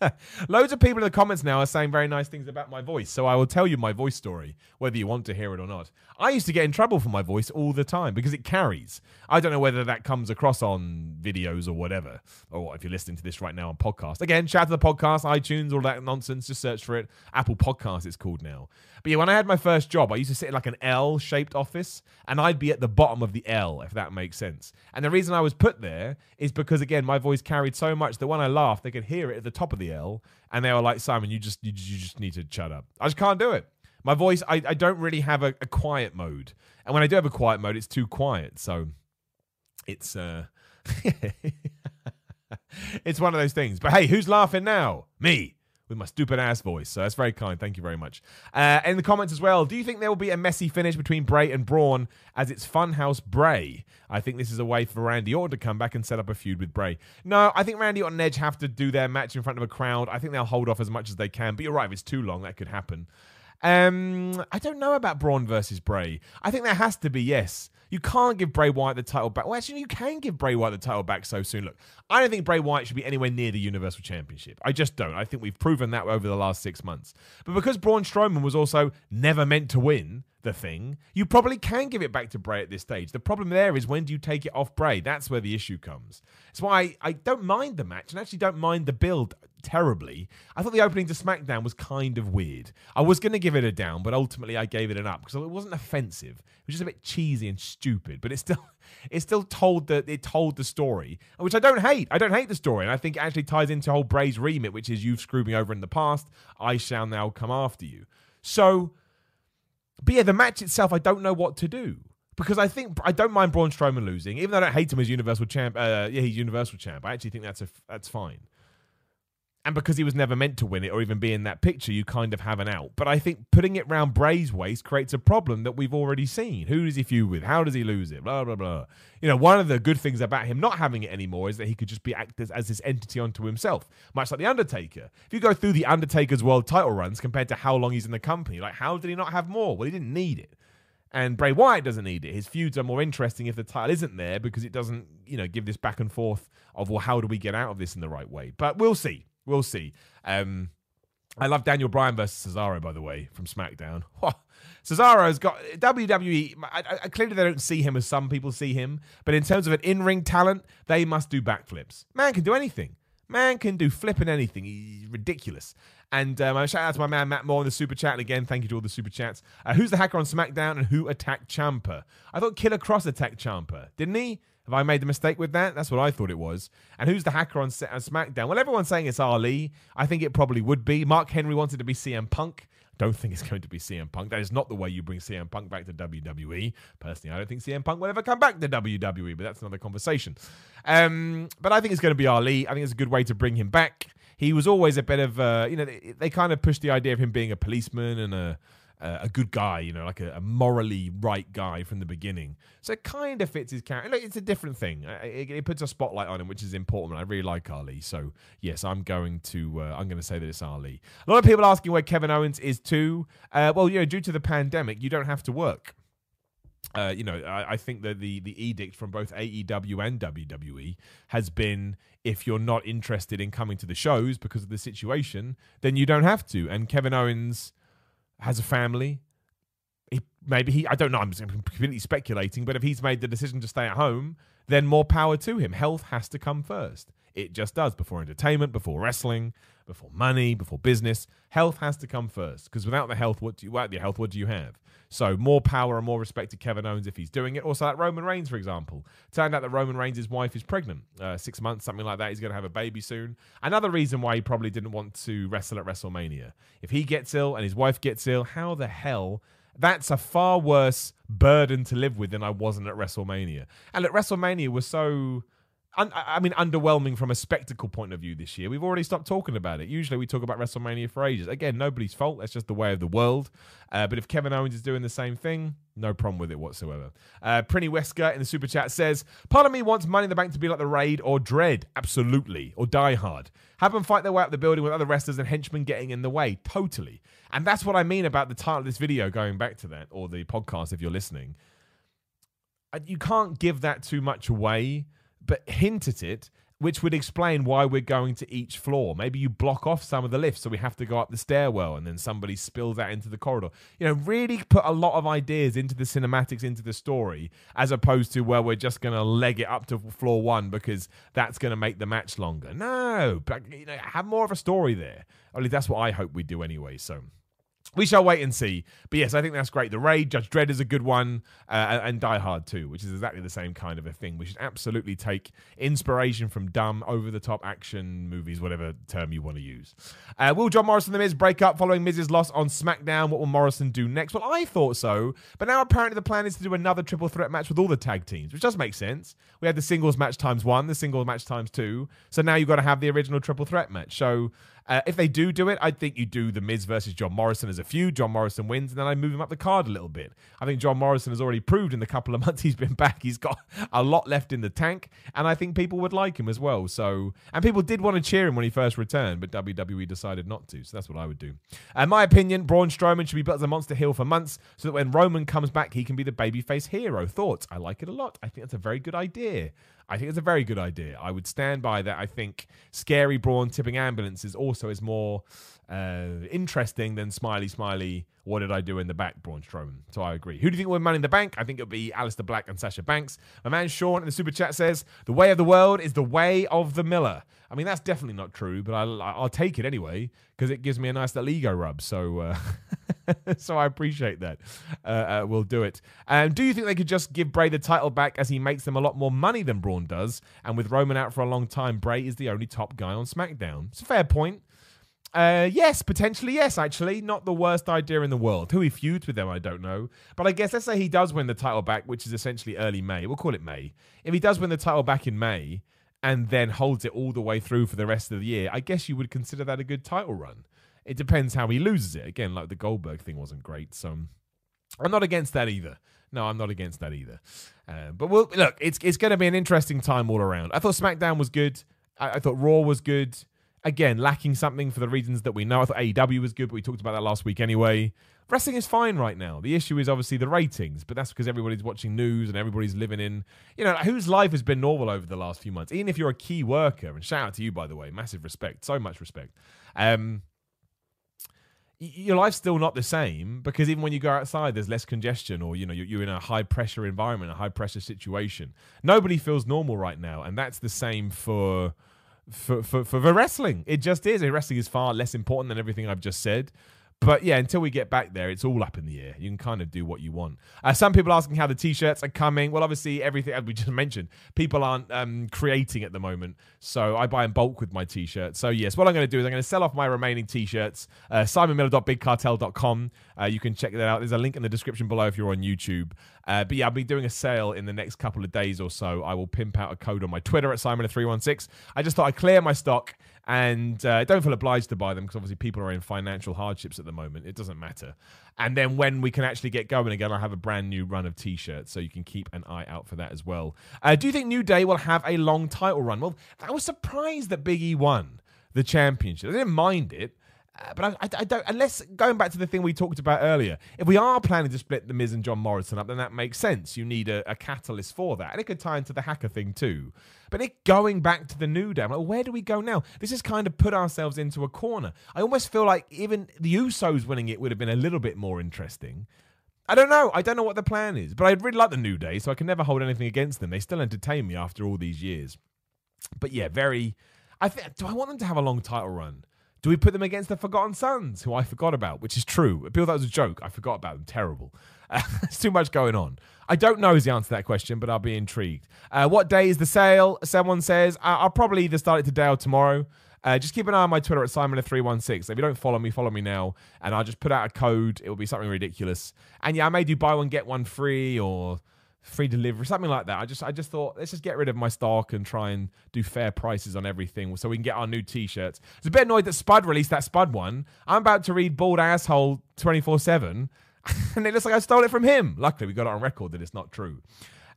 Loads of people in the comments now are saying very nice things about my voice, so I will tell you my voice story, whether you want to hear it or not. I used to get in trouble for my voice all the time because it carries. I don't know whether that comes across on videos or whatever, or if you're listening to this right now on podcast. Again, shout out to the podcast, iTunes, all that nonsense. Just search for it. Apple Podcast, it's called now. But yeah, when I had my first job, I used to sit in like an L shaped office, and I'd be at the bottom of the L, if that makes sense. And the reason I was put there is because, again, my voice carried so much that when I laughed, they could hear it at the top of the L, and they were like, Simon, you just you, you just need to shut up. I just can't do it. My voice, I, I don't really have a, a quiet mode. And when I do have a quiet mode, it's too quiet. So it's uh it's one of those things. But hey, who's laughing now? Me with my stupid ass voice. So that's very kind. Thank you very much. Uh, in the comments as well, do you think there will be a messy finish between Bray and Braun as it's Funhouse Bray? I think this is a way for Randy Orton to come back and set up a feud with Bray. No, I think Randy Orton and Edge have to do their match in front of a crowd. I think they'll hold off as much as they can. But you're right, if it's too long, that could happen. Um, I don't know about Braun versus Bray. I think there has to be, yes. You can't give Bray Wyatt the title back. Well, actually, you can give Bray Wyatt the title back so soon. Look, I don't think Bray Wyatt should be anywhere near the Universal Championship. I just don't. I think we've proven that over the last six months. But because Braun Strowman was also never meant to win the thing, you probably can give it back to Bray at this stage. The problem there is when do you take it off Bray? That's where the issue comes. That's why I, I don't mind the match and actually don't mind the build terribly. I thought the opening to SmackDown was kind of weird. I was going to give it a down, but ultimately I gave it an up because it wasn't offensive. It was just a bit cheesy and stupid, but it still it still told the it told the story, which I don't hate. I don't hate the story, and I think it actually ties into whole Bray's remit, which is you've screwed me over in the past. I shall now come after you. So, but yeah, the match itself, I don't know what to do because I think I don't mind Braun Strowman losing, even though I don't hate him as Universal Champ. Uh, yeah, he's Universal Champ. I actually think that's a that's fine and because he was never meant to win it or even be in that picture, you kind of have an out. But I think putting it round Bray's waist creates a problem that we've already seen. Who does he feud with? How does he lose it? Blah blah blah. You know, one of the good things about him not having it anymore is that he could just be acted as this entity unto himself, much like the Undertaker. If you go through the Undertaker's world title runs compared to how long he's in the company, like how did he not have more? Well, he didn't need it. And Bray Wyatt doesn't need it. His feuds are more interesting if the title isn't there because it doesn't, you know, give this back and forth of well, how do we get out of this in the right way? But we'll see. We'll see. Um, I love Daniel Bryan versus Cesaro, by the way, from SmackDown. Cesaro's got WWE. I, I, clearly, they don't see him as some people see him, but in terms of an in-ring talent, they must do backflips. Man can do anything. Man can do flipping anything. He's ridiculous. And um, shout out to my man Matt Moore in the super chat. And again, thank you to all the super chats. Uh, who's the hacker on SmackDown and who attacked Ciampa? I thought Killer Kross attacked Ciampa, didn't he? Have I made the mistake with that? That's what I thought it was. And who's the hacker on, on SmackDown? Well, everyone's saying it's Ali. I think it probably would be. Mark Henry wanted to be CM Punk. Don't think it's going to be CM Punk. That is not the way you bring CM Punk back to WWE. Personally, I don't think CM Punk will ever come back to WWE, but that's another conversation. Um, but I think it's going to be Ali. I think it's a good way to bring him back. He was always a bit of, uh, you know, they, they kind of pushed the idea of him being a policeman and a a good guy, you know, like a, a, morally right guy from the beginning. So it kind of fits his character. Look, it's a different thing. It, it, puts a spotlight on him, which is important. I really like Ali. So yes, I'm going to uh, I'm going to say that it's Ali. A lot of people asking where Kevin Owens is too. Uh, well, you know, due to the pandemic, you don't have to work. Uh, you know, I, I, think that the the edict from both AEW and WWE has been if you're not interested in coming to the shows because of the situation, then you don't have to. And Kevin Owens has a family. He, maybe he, I don't know, I'm completely speculating, but if he's made the decision to stay at home, then more power to him. Health has to come first. It just does before entertainment, before wrestling, before money, before business. Health has to come first because without the health, what do you, without the health, what do you have? So more power and more respect to Kevin Owens if he's doing it. Also, like Roman Reigns, for example. Turned out that Roman Reigns' wife is pregnant, uh, six months, something like that. He's going to have a baby soon. Another reason why he probably didn't want to wrestle at WrestleMania. If he gets ill and his wife gets ill, how the hell? That's a far worse burden to live with than I wasn't at WrestleMania. And at WrestleMania was so un- I mean, underwhelming from a spectacle point of view this year. We've already stopped talking about it. Usually we talk about WrestleMania for ages. Again, nobody's fault. That's just the way of the world. Uh, but if Kevin Owens is doing the same thing, no problem with it whatsoever. Uh, Prinny Wesker in the super chat says, Part of me wants Money in the Bank to be like the Raid or Dredd. Absolutely. Or Die Hard. Have them fight their way up the building with other wrestlers and henchmen getting in the way. Totally. And that's what I mean about the title of this video, going back to that, or the podcast if you're listening. You can't give that too much away but hint at it, which would explain why we're going to each floor. Maybe you block off some of the lifts so we have to go up the stairwell and then somebody spills that into the corridor. You know, really put a lot of ideas into the cinematics, into the story, as opposed to where we're just going to leg it up to floor one because that's going to make the match longer. No, but, you know, have more of a story there. Least that's what I hope we do anyway. So we shall wait and see. But yes, I think that's great. The Raid, Judge Dredd is a good one, uh, and Die Hard too, which is exactly the same kind of a thing. We should absolutely take inspiration from dumb, over the top action movies, whatever term you want to use. Uh, will John Morrison and The Miz break up following Miz's loss on SmackDown? What will Morrison do next? Well, I thought so, but now apparently the plan is to do another triple threat match with all the tag teams, which does make sense. We had the singles match times one, the singles match times two, so now you've got to have the original triple threat match. So uh, if they do do it, I think you do the Miz versus John Morrison as a feud. John Morrison wins, and then I move him up the card a little bit. I think John Morrison has already proved in the couple of months he's been back, he's got a lot left in the tank, and I think people would like him as well. So, and people did want to cheer him when he first returned, but WWE decided not to. So that's what I would do. In uh, my opinion, Braun Strowman should be built as a monster heel for months, so that when Roman comes back, he can be the babyface hero. Thoughts? I like it a lot. I think that's a very good idea. I think it's a very good idea. I would stand by that. I think scary Braun tipping ambulances also is more uh, interesting than smiley smiley. What did I do in the back, Braun Strowman? So I agree. Who do you think will Money in the Bank? I think it'll be Aleister Black and Sasha Banks. My man Sean in the super chat says the way of the world is the way of the Miller. I mean that's definitely not true, but I'll, I'll take it anyway because it gives me a nice little ego rub. So. Uh, so I appreciate that. Uh, uh, we'll do it. Um, do you think they could just give Bray the title back as he makes them a lot more money than Braun does? And with Roman out for a long time, Bray is the only top guy on SmackDown. It's a fair point. Uh, yes, potentially yes. Actually, not the worst idea in the world. Who he feuds with them, I don't know. But I guess let's say he does win the title back, which is essentially early May. We'll call it May. If he does win the title back in May and then holds it all the way through for the rest of the year, I guess you would consider that a good title run. It depends how he loses it. Again, like the Goldberg thing wasn't great, so I'm not against that either. No, I'm not against that either. Uh, but we'll look. It's it's going to be an interesting time all around. I thought SmackDown was good. I, I, thought Raw was good. Again, lacking something for the reasons that we know. I thought AEW was good, but we talked about that last week anyway. Wrestling is fine right now. The issue is obviously the ratings, but that's because everybody's watching news and everybody's living in, you know, whose life has been normal over the last few months. Even if you're a key worker, and shout out to you by the way, massive respect, so much respect. Um, your life's still not the same because even when you go outside there's less congestion or you know you're, in a high pressure environment a high pressure situation nobody feels normal right now and that's the same for for, for, for the wrestling. It just is. Wrestling is far less important than everything I've just said. But yeah, until we get back there, it's all up in the air. You can kind of do what you want. Uh, some people asking how the t-shirts are coming. Well, obviously, everything as we just mentioned, people aren't um, creating at the moment. So I buy in bulk with my t-shirts. So yes, what I'm going to do is I'm going to sell off my remaining t-shirts. Uh, SimonMiller.BigCartel.com. Uh, you can check that out. There's a link in the description below if you're on YouTube. Uh, but yeah, I'll be doing a sale in the next couple of days or so. I will pimp out a code on my Twitter at Simon316. I just thought I'd clear my stock and uh, don't feel obliged to buy them because obviously people are in financial hardships at the moment. It doesn't matter. And then when we can actually get going again, I'll have a brand new run of t-shirts, so you can keep an eye out for that as well. Uh, do you think New Day will have a long title run? Well, I was surprised that Big E won the championship. I didn't mind it. Uh, but I, I, I, don't. Unless going back to the thing we talked about earlier, if we are planning to split the Miz and John Morrison up, then that makes sense. You need a, a catalyst for that, and it could tie into the hacker thing too. But it going back to the New Day, like, where do we go now? This has kind of put ourselves into a corner. I almost feel like even the Usos winning it would have been a little bit more interesting. I don't know. I don't know what the plan is, but I really like the New Day, so I can never hold anything against them. They still entertain me after all these years. But yeah, very. I think. Do I want them to have a long title run? Do we put them against the Forgotten Sons, who I forgot about, which is true? People it was a joke. I forgot about them. Terrible. Uh, there's too much going on. I don't know is the answer to that question, but I'll be intrigued. Uh, what day is the sale? Someone says I'll probably either start it today or tomorrow. Uh, just keep an eye on my Twitter at Simon316. If you don't follow me, follow me now, and I'll just put out a code. It will be something ridiculous. And yeah, I may do buy one get one free or free delivery, something like that. I just I just thought let's just get rid of my stock and try and do fair prices on everything so we can get our new t-shirts. I was a bit annoyed that Spud released that Spud one. I'm about to read Bald Asshole 24/7 and it looks like I stole it from him. Luckily, we got it on record that it's not true.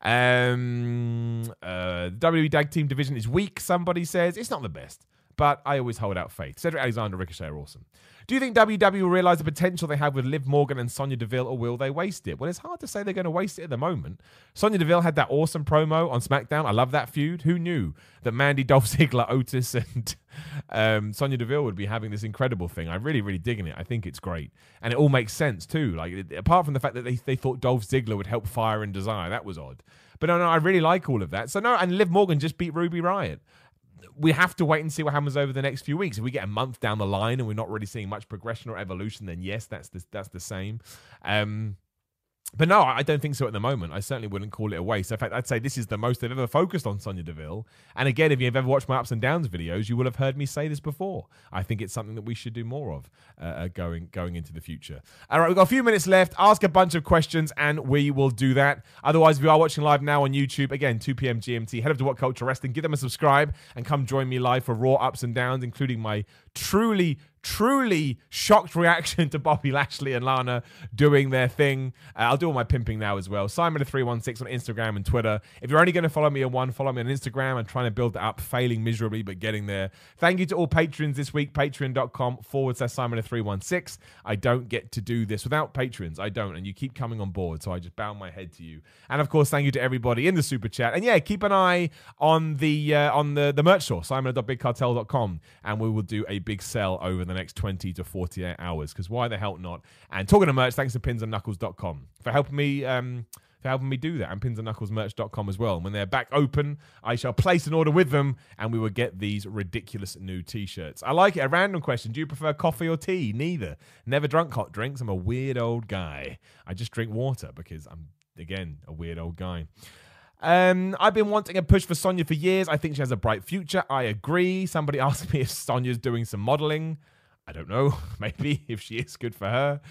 Um, uh, the WWE Tag Team division is weak. Somebody says it's not the best, but I always hold out faith. Cedric Alexander, Ricochet are awesome. Do you think WWE will realize the potential they have with Liv Morgan and Sonya Deville, or will they waste it? Well, it's hard to say they're going to waste it at the moment. Sonya Deville had that awesome promo on SmackDown. I love that feud. Who knew that Mandy, Dolph Ziggler, Otis, and um, Sonya Deville would be having this incredible thing? I'm really, really digging it. I think it's great, and it all makes sense too. Like apart from the fact that they they thought Dolph Ziggler would help Fire and Desire, that was odd. But no, no, I really like all of that. So no, and Liv Morgan just beat Ruby Riott we have to wait and see what happens over the next few weeks. If we get a month down the line and we're not really seeing much progression or evolution, then yes, that's the, that's the same. Um, but no, I don't think so at the moment. I certainly wouldn't call it a waste. In fact, I'd say this is the most they've ever focused on Sonya Deville. And again, if you've ever watched my ups and downs videos, you will have heard me say this before. I think it's something that we should do more of uh, uh going going into the future. All right, we've got a few minutes left. Ask a bunch of questions, and we will do that. Otherwise, if you are watching live now on YouTube, again, 2 p.m. GMT, head over to What Culture Wrestling, give them a subscribe, and come join me live for Raw ups and downs, including my truly truly shocked reaction to Bobby Lashley and Lana doing their thing. Uh, I'll do all my pimping now as well. Simon316 on Instagram and Twitter. If you're only going to follow me on one, follow me on Instagram. I'm trying to build up, failing miserably, but getting there. Thank you to all patrons this week. Patreon.com forward slash Simon316. I don't get to do this without patrons. I don't. And you keep coming on board. So I just bow my head to you. And of course, thank you to everybody in the super chat. And yeah, keep an eye on the uh, on the, the merch store, simon.bigcartel.com. And we will do a big sell over the the next 20 to 48 hours because why the hell not? And talking to merch, thanks to pinsandknuckles.com for helping me. Um, for helping me do that and pinsandknucklesmerch.com as well. And when they're back open, I shall place an order with them and we will get these ridiculous new t-shirts. I like it. A random question. Do you prefer coffee or tea? Neither. Never drunk hot drinks. I'm a weird old guy. I just drink water because I'm again a weird old guy. Um, I've been wanting a push for Sonya for years. I think she has a bright future. I agree. Somebody asked me if Sonya's doing some modeling. I don't know. Maybe if she is good for her.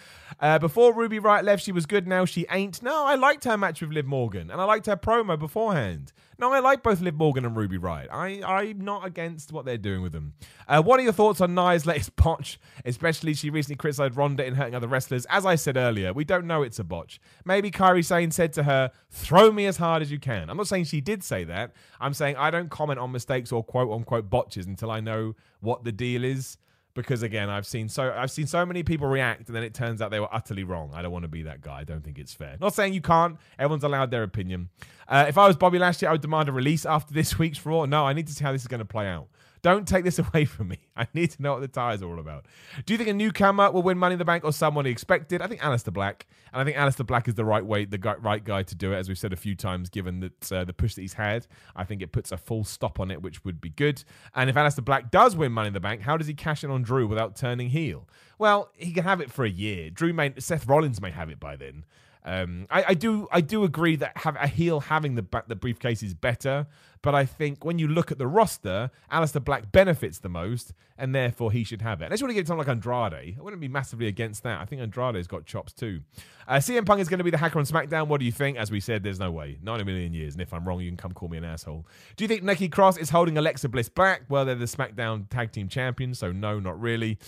Uh, before Ruby Riott left, she was good. Now she ain't. No, I liked her match with Liv Morgan, and I liked her promo beforehand. No, I like both Liv Morgan and Ruby Riott. I, I'm not against what they're doing with them. Uh, what are your thoughts on Nia's latest botch? Especially, she recently criticized Ronda in hurting other wrestlers. As I said earlier, we don't know it's a botch. Maybe Kairi Sane said to her, "Throw me as hard as you can." I'm not saying she did say that. I'm saying I don't comment on mistakes or quote unquote botches until I know what the deal is because again i've seen so i've seen so many people react and then it turns out they were utterly wrong. I don't want to be that guy. I don't think it's fair. Not saying you can't. Everyone's allowed their opinion. Uh, if i was bobby lashley i would demand a release after this week's raw. No i need to see how this is going to play out Don't take this away from me. I need to know what the ties are all about. Do you think a newcomer will win Money in the Bank or someone he expected? I think Aleister Black. And I think Aleister Black is the right way, the guy, right guy to do it, as we've said a few times, given that uh, the push that he's had. I think it puts a full stop on it, which would be good. And if Aleister Black does win Money in the Bank, how does he cash in on Drew without turning heel? Well, he can have it for a year. Drew may, Seth Rollins may have it by then. Um, I, I, do I do agree that have a heel having the the briefcase is better, but I think when you look at the roster, Aleister Black benefits the most, and therefore he should have it. Unless you want to get something like Andrade, I wouldn't be massively against that. I think Andrade's got chops too. Uh, CM Punk is going to be the hacker on SmackDown. What do you think? As we said, there's no way, not in a million years. And if I'm wrong, you can come call me an asshole. Do you think Nikki Cross is holding Alexa Bliss back? Well, they're the SmackDown Tag Team Champions, so no, not really.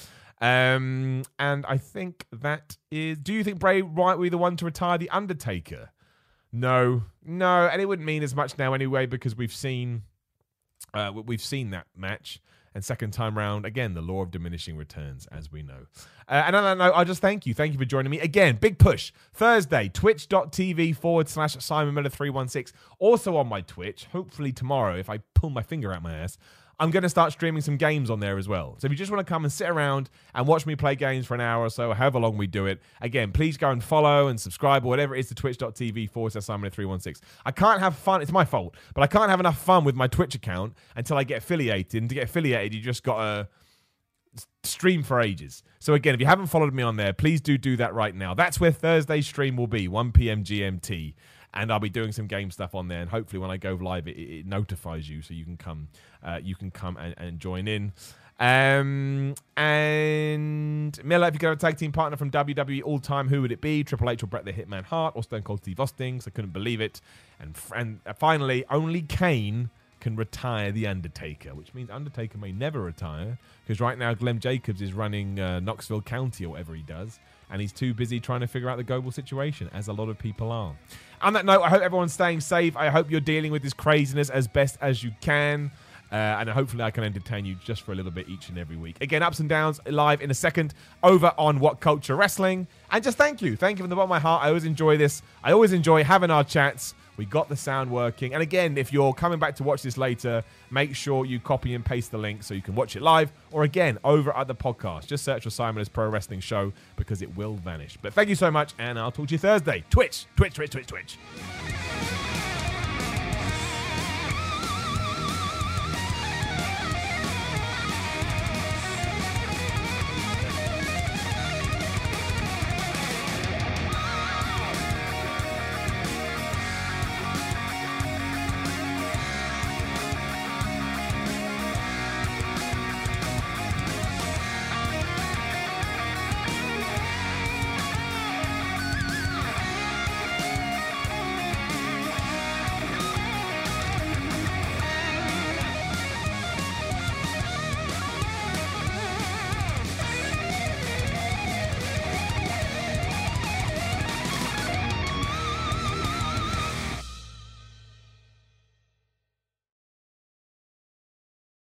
Um, and I think that is. Do you think Bray Wyatt will be the one to retire the Undertaker? No, no, and it wouldn't mean as much now anyway because we've seen, uh, we've seen that match. And second time round, again, the law of diminishing returns, as we know. Uh, and that note, I just thank you. Thank you for joining me. Again, big push. Thursday, twitch.tv forward slash Simon Miller 316. Also on my Twitch, hopefully tomorrow, if I pull my finger out my ass, I'm going to start streaming some games on there as well. So if you just want to come and sit around and watch me play games for an hour or so, however long we do it, again, please go and follow and subscribe or whatever it is to twitch.tv forward slash Simon316. I can't have fun. It's my fault, but I can't have enough fun with my Twitch account until I get affiliated. And to get affiliated, you just got to stream for ages. So again, if you haven't followed me on there, please do do that right now. That's where Thursday's stream will be, 1 p.m. GMT and I'll be doing some game stuff on there. And hopefully, when I go live, it, it notifies you so you can come, uh, you can come and, and join in. Um, and Miller, if you could have a tag team partner from WWE all time, who would it be? Triple H or Bret the Hitman Hart or Stone Cold Steve Austin? So I couldn't believe it. And, and finally, only Kane can retire the Undertaker, which means Undertaker may never retire because right now Glenn Jacobs is running uh, Knoxville County or whatever he does, and he's too busy trying to figure out the global situation, as a lot of people are. On that note, I hope everyone's staying safe. I hope you're dealing with this craziness as best as you can. Uh, and hopefully I can entertain you just for a little bit each and every week. Again, ups and downs live in a second over on What Culture Wrestling. And just thank you. Thank you from the bottom of my heart. I always enjoy this. I always enjoy having our chats. We got the sound working. And again, if you're coming back to watch this later, make sure you copy and paste the link so you can watch it live or again over at the podcast. Just search for Simon's Pro Wrestling Show because it will vanish. But thank you so much, and I'll talk to you Thursday. Twitch, Twitch, Twitch, Twitch, Twitch.